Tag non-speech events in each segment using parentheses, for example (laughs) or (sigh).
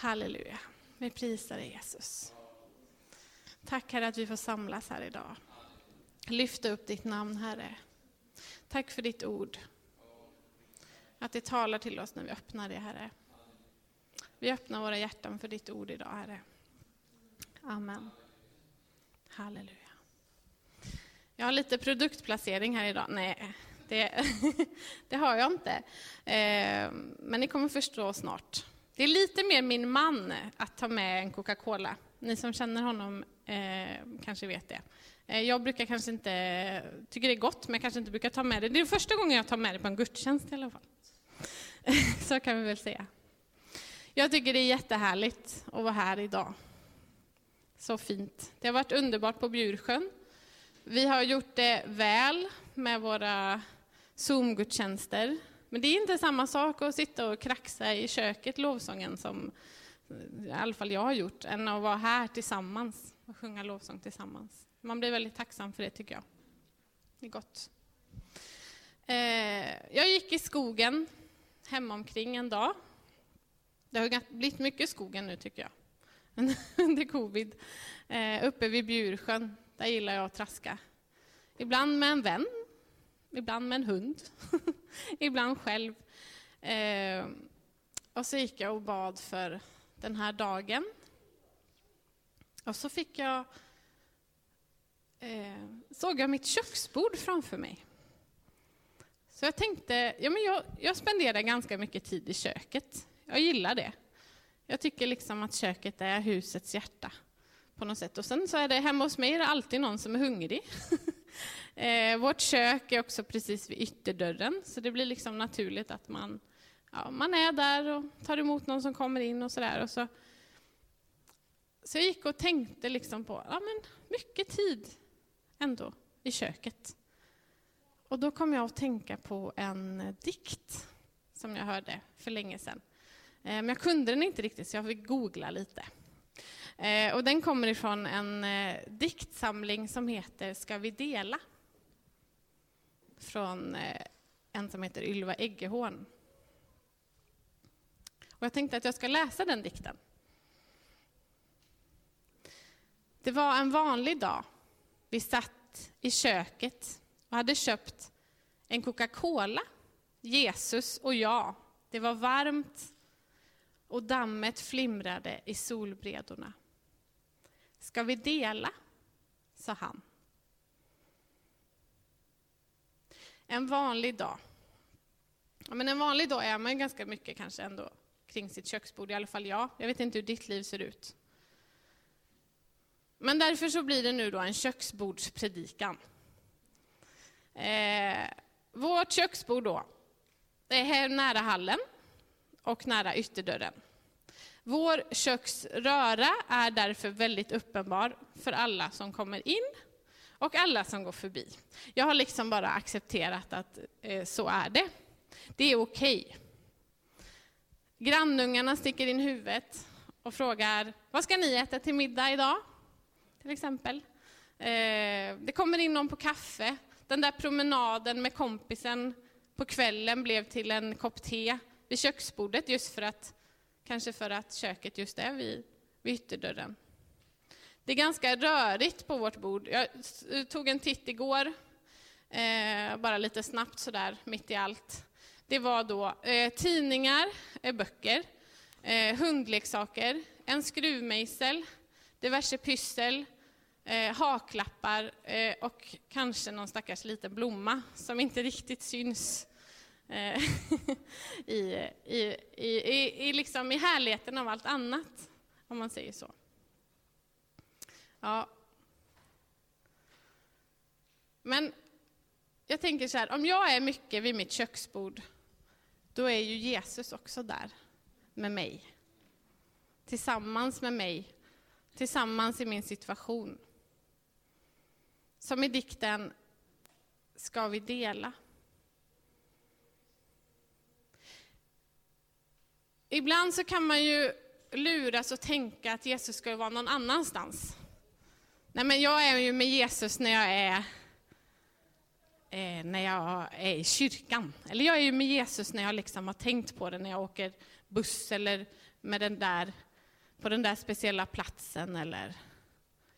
Halleluja. Vi prisar dig Jesus. Tack Herre att vi får samlas här idag. Lyfta upp ditt namn Herre. Tack för ditt ord. Att det talar till oss när vi öppnar det Herre. Vi öppnar våra hjärtan för ditt ord idag Herre. Amen. Halleluja. Jag har lite produktplacering här idag. Nej, det, (laughs) det har jag inte. Eh, men ni kommer förstå snart. Det är lite mer min man att ta med en Coca-Cola. Ni som känner honom eh, kanske vet det. Eh, jag brukar kanske inte, tycker det är gott, men jag kanske inte brukar ta med det. Det är första gången jag tar med det på en gudstjänst i alla fall. (laughs) Så kan vi väl säga. Jag tycker det är jättehärligt att vara här idag. Så fint. Det har varit underbart på Bjursjön. Vi har gjort det väl med våra Zoom-gudstjänster. Men det är inte samma sak att sitta och kraxa i köket lovsången som i alla fall jag har gjort, än att vara här tillsammans och sjunga lovsång tillsammans. Man blir väldigt tacksam för det tycker jag. Det är gott. Eh, jag gick i skogen hemomkring en dag. Det har blivit mycket skogen nu tycker jag, (laughs) under covid. Eh, uppe vid Bjursjön, där gillar jag att traska. Ibland med en vän, ibland med en hund, (laughs) ibland själv. Eh, och så gick jag och bad för den här dagen. Och så fick jag, eh, såg jag mitt köksbord framför mig. Så jag tänkte, ja men jag, jag spenderar ganska mycket tid i köket. Jag gillar det. Jag tycker liksom att köket är husets hjärta på något sätt. Och sen så är det hemma hos mig är det alltid någon som är hungrig. (laughs) eh, vårt kök är också precis vid ytterdörren, så det blir liksom naturligt att man, ja, man är där och tar emot någon som kommer in och sådär. Så, så jag gick och tänkte liksom på, ja men mycket tid ändå i köket. Och då kom jag att tänka på en dikt som jag hörde för länge sedan. Eh, men jag kunde den inte riktigt så jag fick googla lite. Eh, och den kommer ifrån en eh, diktsamling som heter Ska vi dela? Från eh, en som heter Ylva Eggehorn. Och jag tänkte att jag ska läsa den dikten. Det var en vanlig dag. Vi satt i köket och hade köpt en Coca-Cola, Jesus och jag. Det var varmt och dammet flimrade i solbredorna. Ska vi dela? sa han. En vanlig dag. Ja, men en vanlig dag är man ju ganska mycket kanske ändå kring sitt köksbord, i alla fall jag. Jag vet inte hur ditt liv ser ut. Men därför så blir det nu då en köksbordspredikan. Eh, vårt köksbord då, det är här nära hallen och nära ytterdörren. Vår köksröra är därför väldigt uppenbar för alla som kommer in och alla som går förbi. Jag har liksom bara accepterat att eh, så är det. Det är okej. Okay. Grannungarna sticker in huvudet och frågar, vad ska ni äta till middag idag? Till exempel. Eh, det kommer in någon på kaffe. Den där promenaden med kompisen på kvällen blev till en kopp te vid köksbordet just för att Kanske för att köket just är vid, vid ytterdörren. Det är ganska rörigt på vårt bord. Jag eh, tog en titt igår, eh, bara lite snabbt sådär, mitt i allt. Det var då eh, tidningar, eh, böcker, eh, hundleksaker, en skruvmejsel, diverse pyssel, eh, haklappar eh, och kanske någon stackars liten blomma som inte riktigt syns Eh, (laughs) i, i, i, i, liksom i härligheten av allt annat, om man säger så. Ja. Men jag tänker så här, om jag är mycket vid mitt köksbord, då är ju Jesus också där med mig. Tillsammans med mig, tillsammans i min situation. Som i dikten Ska vi dela? Ibland så kan man ju luras och tänka att Jesus ska vara någon annanstans. Nej, men jag är ju med Jesus när jag är, eh, när jag är i kyrkan. Eller jag är ju med Jesus när jag liksom har tänkt på det, när jag åker buss eller med den där på den där speciella platsen eller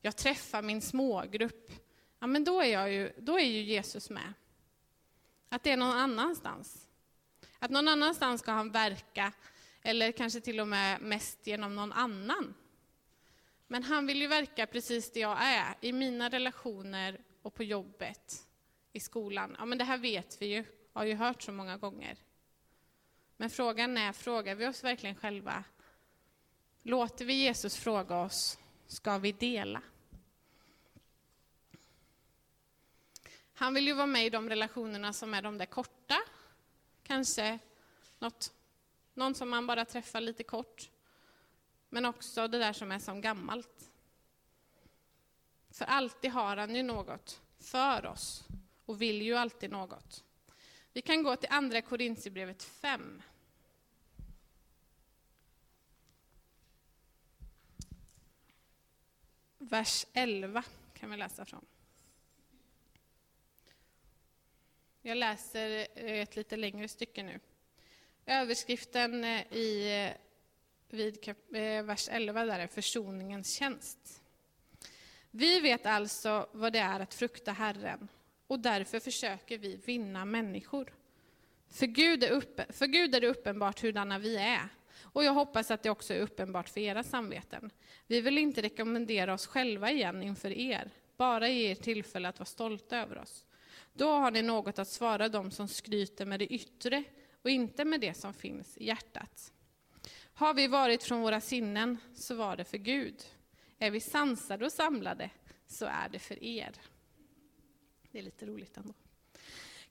jag träffar min smågrupp, ja men då är, jag ju, då är ju Jesus med. Att det är någon annanstans. Att någon annanstans ska han verka, eller kanske till och med mest genom någon annan. Men han vill ju verka precis det jag är, i mina relationer och på jobbet, i skolan. Ja, men det här vet vi ju, har ju hört så många gånger. Men frågan är, frågar vi oss verkligen själva? Låter vi Jesus fråga oss, ska vi dela? Han vill ju vara med i de relationerna som är de där korta. Kanske något, någon som man bara träffar lite kort. Men också det där som är som gammalt. För alltid har han ju något för oss och vill ju alltid något. Vi kan gå till Andra Korintierbrevet 5. Vers 11 kan vi läsa från. Jag läser ett lite längre stycke nu. Överskriften i vid eh, vers 11 där är försoningens tjänst. Vi vet alltså vad det är att frukta Herren och därför försöker vi vinna människor. För Gud är, uppe, för Gud är det uppenbart hurdana vi är och jag hoppas att det också är uppenbart för era samveten. Vi vill inte rekommendera oss själva igen inför er, bara ge er tillfälle att vara stolta över oss. Då har ni något att svara dem som skryter med det yttre och inte med det som finns i hjärtat. Har vi varit från våra sinnen, så var det för Gud. Är vi sansade och samlade, så är det för er. Det är lite roligt ändå.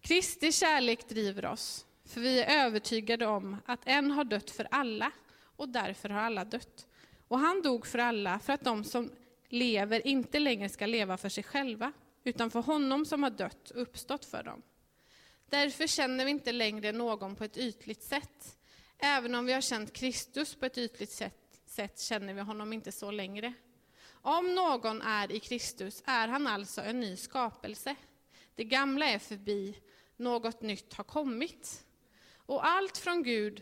Kristi kärlek driver oss, för vi är övertygade om att en har dött för alla, och därför har alla dött. Och han dog för alla, för att de som lever inte längre ska leva för sig själva, utan för honom som har dött och uppstått för dem. Därför känner vi inte längre någon på ett ytligt sätt. Även om vi har känt Kristus på ett ytligt sätt, sätt känner vi honom inte så längre. Om någon är i Kristus är han alltså en ny skapelse. Det gamla är förbi, något nytt har kommit. Och allt från Gud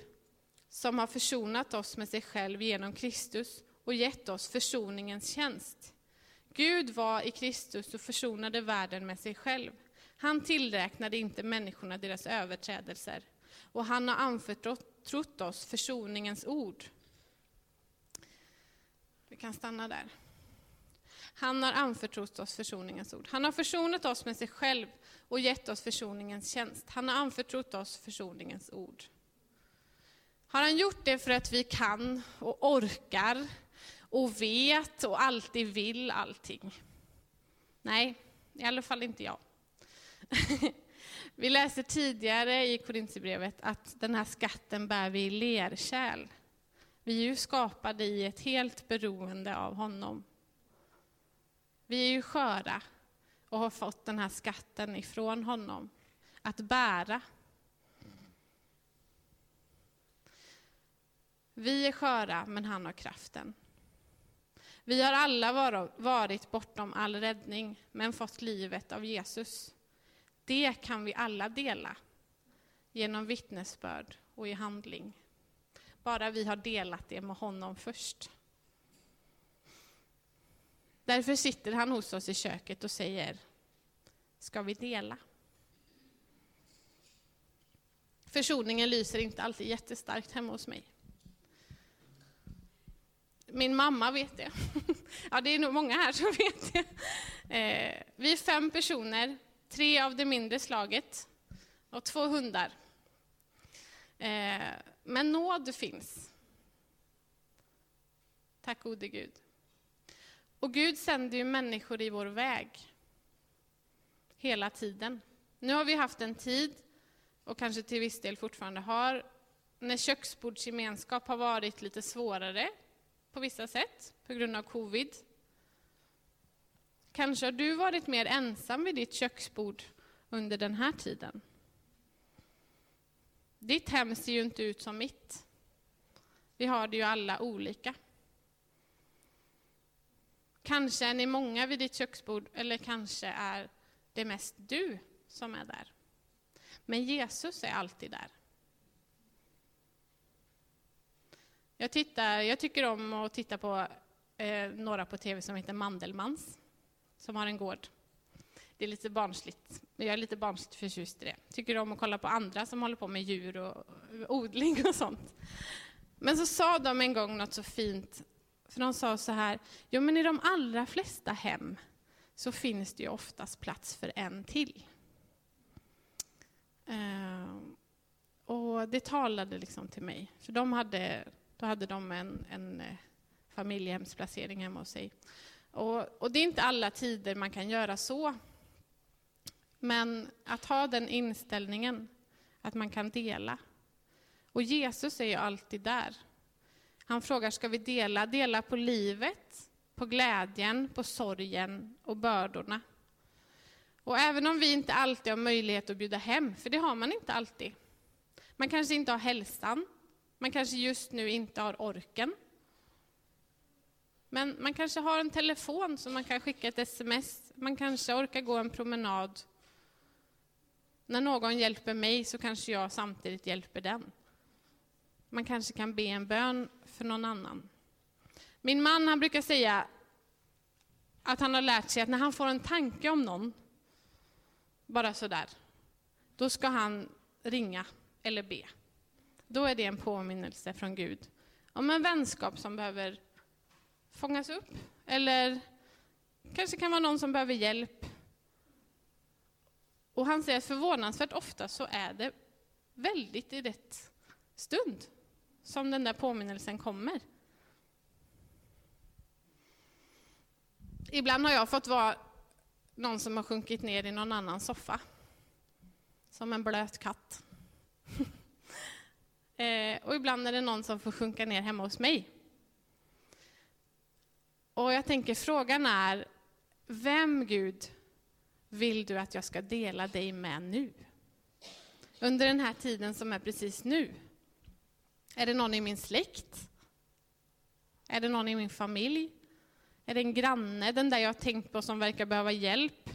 som har försonat oss med sig själv genom Kristus och gett oss försoningens tjänst. Gud var i Kristus och försonade världen med sig själv. Han tillräknade inte människorna deras överträdelser och han har anförtrott oss försoningens ord. Vi kan stanna där. Han har anförtrott oss försoningens ord. Han har försonat oss med sig själv och gett oss försoningens tjänst. Han har anförtrott oss försoningens ord. Har han gjort det för att vi kan och orkar och vet och alltid vill allting? Nej, i alla fall inte jag. (laughs) Vi läste tidigare i Korintierbrevet att den här skatten bär vi i lerkärl. Vi är ju skapade i ett helt beroende av honom. Vi är ju sköra och har fått den här skatten ifrån honom att bära. Vi är sköra, men han har kraften. Vi har alla varit bortom all räddning, men fått livet av Jesus. Det kan vi alla dela genom vittnesbörd och i handling. Bara vi har delat det med honom först. Därför sitter han hos oss i köket och säger, ska vi dela? Försoningen lyser inte alltid jättestarkt hemma hos mig. Min mamma vet det. (laughs) Ja, det är nog många här som (laughs) vet det. Eh, vi är fem personer tre av det mindre slaget och två hundar. Eh, men nåd finns. Tack gode Gud. Och Gud sänder ju människor i vår väg. Hela tiden. Nu har vi haft en tid, och kanske till viss del fortfarande har, när köksbordsgemenskap har varit lite svårare på vissa sätt, på grund av covid. Kanske har du varit mer ensam vid ditt köksbord under den här tiden. Ditt hem ser ju inte ut som mitt. Vi har det ju alla olika. Kanske är ni många vid ditt köksbord, eller kanske är det mest du som är där. Men Jesus är alltid där. Jag, tittar, jag tycker om att titta på eh, några på tv som heter Mandelmans, som har en gård. Det är lite barnsligt, jag är lite barnsligt förtjust i det. Tycker om att kolla på andra som håller på med djur och odling och sånt. Men så sa de en gång något så fint, för de sa så här, jo men i de allra flesta hem så finns det ju oftast plats för en till. Uh, och det talade liksom till mig, för de hade, då hade de en, en eh, familjehemsplacering hemma hos sig. Och, och det är inte alla tider man kan göra så. Men att ha den inställningen, att man kan dela. Och Jesus är ju alltid där. Han frågar, ska vi dela? Dela på livet, på glädjen, på sorgen och bördorna. Och även om vi inte alltid har möjlighet att bjuda hem, för det har man inte alltid. Man kanske inte har hälsan, man kanske just nu inte har orken. Men man kanske har en telefon som man kan skicka ett sms, man kanske orkar gå en promenad. När någon hjälper mig så kanske jag samtidigt hjälper den. Man kanske kan be en bön för någon annan. Min man han brukar säga att han har lärt sig att när han får en tanke om någon, bara sådär, då ska han ringa eller be. Då är det en påminnelse från Gud om en vänskap som behöver fångas upp. Eller kanske kan vara någon som behöver hjälp. Och han säger att förvånansvärt ofta så är det väldigt i rätt stund som den där påminnelsen kommer. Ibland har jag fått vara någon som har sjunkit ner i någon annan soffa. Som en blöt katt. (laughs) eh, och ibland är det någon som får sjunka ner hemma hos mig. Och jag tänker frågan är, vem Gud vill du att jag ska dela dig med nu? Under den här tiden som är precis nu. Är det någon i min släkt? Är det någon i min familj? Är det en granne, den där jag har tänkt på som verkar behöva hjälp?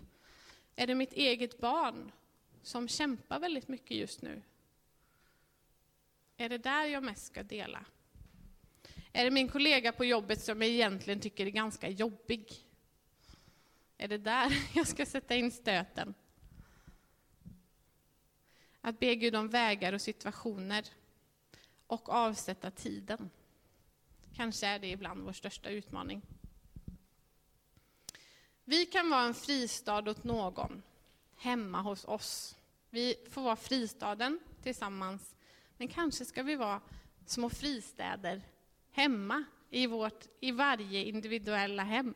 Är det mitt eget barn som kämpar väldigt mycket just nu? Är det där jag mest ska dela? Är det min kollega på jobbet som jag egentligen tycker är ganska jobbig? Är det där (laughs) jag ska sätta in stöten? Att be Gud om vägar och situationer och avsätta tiden. Kanske är det ibland vår största utmaning. Vi kan vara en fristad åt någon, hemma hos oss. Vi får vara fristaden tillsammans, men kanske ska vi vara små fristäder hemma i, vårt, i varje individuella hem.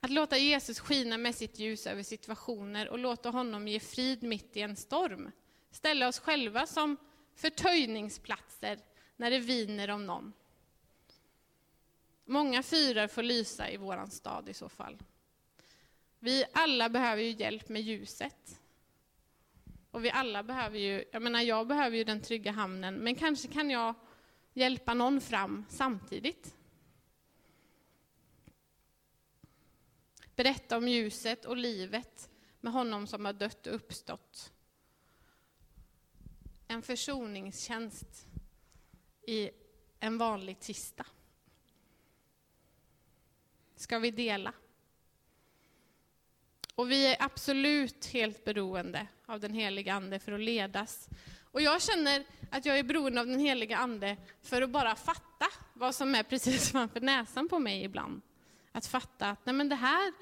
Att låta Jesus skina med sitt ljus över situationer och låta honom ge frid mitt i en storm. Ställa oss själva som förtöjningsplatser när det viner om någon. Många fyrar får lysa i våran stad i så fall. Vi alla behöver ju hjälp med ljuset. Och vi alla behöver ju, jag menar jag behöver ju den trygga hamnen, men kanske kan jag hjälpa någon fram samtidigt. Berätta om ljuset och livet med honom som har dött och uppstått. En försoningstjänst i en vanlig tisdag. Ska vi dela? Och vi är absolut helt beroende av den heliga Ande för att ledas. Och jag känner att jag är beroende av den heliga Ande för att bara fatta vad som är precis (laughs) framför näsan på mig ibland. Att fatta att nej men det här,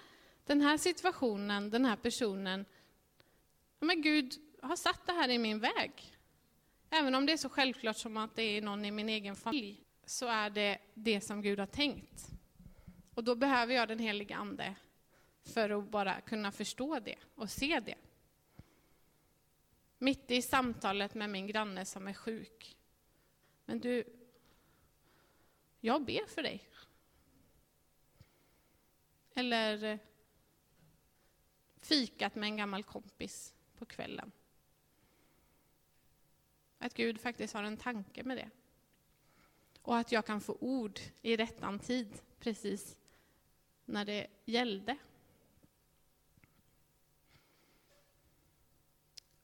den här situationen, den här personen, men Gud har satt det här i min väg. Även om det är så självklart som att det är någon i min egen familj, så är det det som Gud har tänkt. Och då behöver jag den heliga Ande för att bara kunna förstå det och se det. Mitt i samtalet med min granne som är sjuk. Men du, jag ber för dig. Eller eh, fikat med en gammal kompis på kvällen. Att Gud faktiskt har en tanke med det. Och att jag kan få ord i rättan tid, precis när det gällde.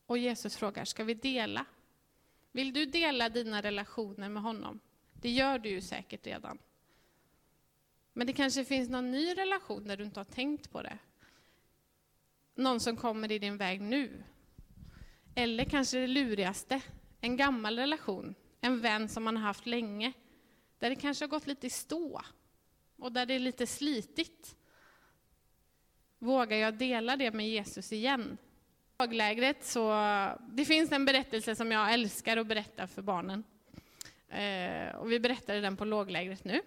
Och Jesus frågar, ska vi dela? Vill du dela dina relationer med honom? Det gör du ju säkert redan. Men det kanske finns någon ny relation där du inte har tänkt på det. Någon som kommer i din väg nu. Eller kanske det lurigaste, en gammal relation, en vän som man har haft länge, där det kanske har gått lite i stå och där det är lite slitigt. Vågar jag dela det med Jesus igen? Daglägret så, det finns en berättelse som jag älskar att berätta för barnen. Eh, och vi berättade den på låglägret nu.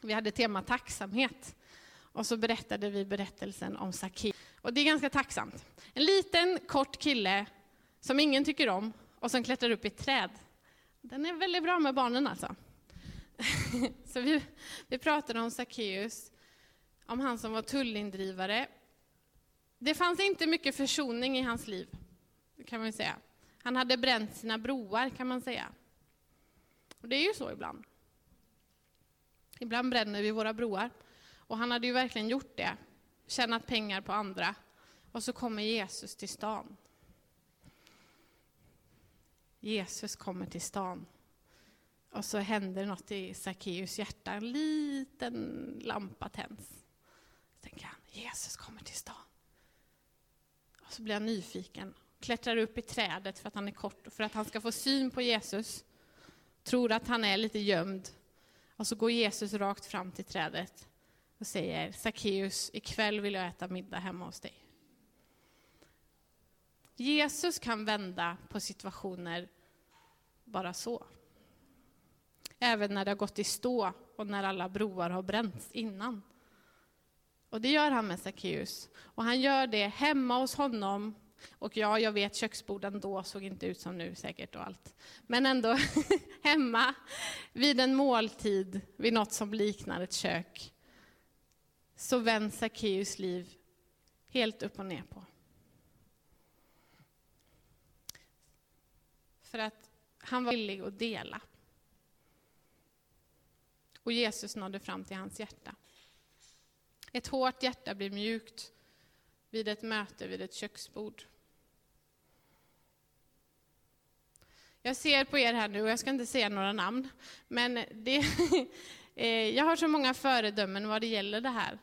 Vi hade tema tacksamhet. Och så berättade vi berättelsen om Sackeus. Och det är ganska tacksamt. En liten kort kille som ingen tycker om och som klättrar upp i ett träd. Den är väldigt bra med barnen alltså. (laughs) så vi, vi pratade om Sackeus, om han som var tullindrivare. Det fanns inte mycket försoning i hans liv, kan man säga. Han hade bränt sina broar, kan man säga. Och det är ju så ibland. Ibland bränner vi våra broar. Och han hade ju verkligen gjort det, tjänat pengar på andra. Och så kommer Jesus till stan. Jesus kommer till stan. Och så händer något i Sackeus hjärta, en liten lampa tänds. Så tänker han, Jesus kommer till stan. Så blir han nyfiken, klättrar upp i trädet för att han är kort, för att han ska få syn på Jesus. Tror att han är lite gömd. Och så går Jesus rakt fram till trädet och säger, Sackeus, ikväll vill jag äta middag hemma hos dig. Jesus kan vända på situationer bara så. Även när det har gått i stå och när alla broar har bränts innan. Och det gör han med Sackeus. Och han gör det hemma hos honom. Och ja, jag vet köksborden då såg inte ut som nu säkert och allt. Men ändå (laughs) hemma vid en måltid, vid något som liknar ett kök. Så vänds Sackeus liv helt upp och ner på. För att han var villig att dela. Och Jesus nådde fram till hans hjärta. Ett hårt hjärta blir mjukt vid ett möte vid ett köksbord. Jag ser på er här nu, och jag ska inte säga några namn, men det, (laughs) eh, jag har så många föredömen vad det gäller det här.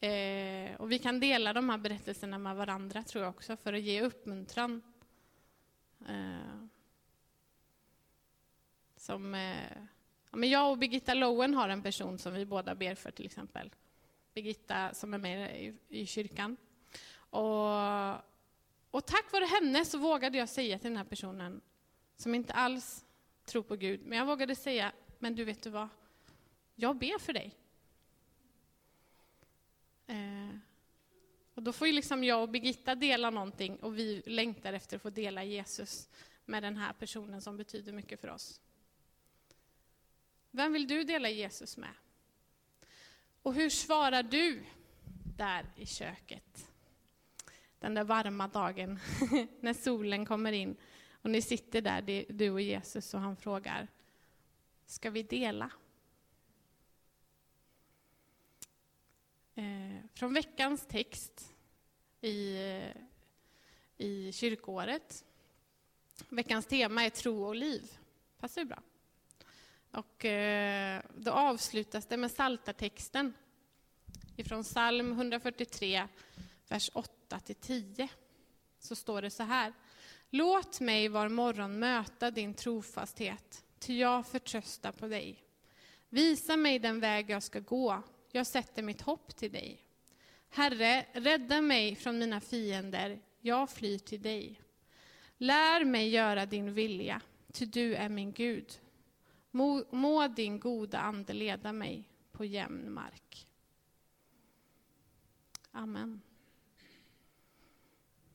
Eh, och vi kan dela de här berättelserna med varandra, tror jag också, för att ge uppmuntran. Eh, som men jag och Birgitta Lowen har en person som vi båda ber för till exempel. Birgitta som är med i, i kyrkan. Och, och tack vare henne så vågade jag säga till den här personen, som inte alls tror på Gud, men jag vågade säga, men du vet du vad? Jag ber för dig. Eh, och då får ju liksom jag och Birgitta dela någonting och vi längtar efter att få dela Jesus med den här personen som betyder mycket för oss. Vem vill du dela Jesus med? Och hur svarar du där i köket? Den där varma dagen (laughs) när solen kommer in och ni sitter där, du och Jesus, och han frågar, ska vi dela? Eh, från veckans text i, eh, i kyrkoåret. Veckans tema är tro och liv. Passar ju bra. Och eh, då avslutas det med saltartexten ifrån psalm 143, vers 8-10. Så står det så här. Låt mig var morgon möta din trofasthet, ty jag förtröstar på dig. Visa mig den väg jag ska gå, jag sätter mitt hopp till dig. Herre, rädda mig från mina fiender, jag flyr till dig. Lär mig göra din vilja, ty du är min Gud. Må, må din goda ande leda mig på jämn mark. Amen.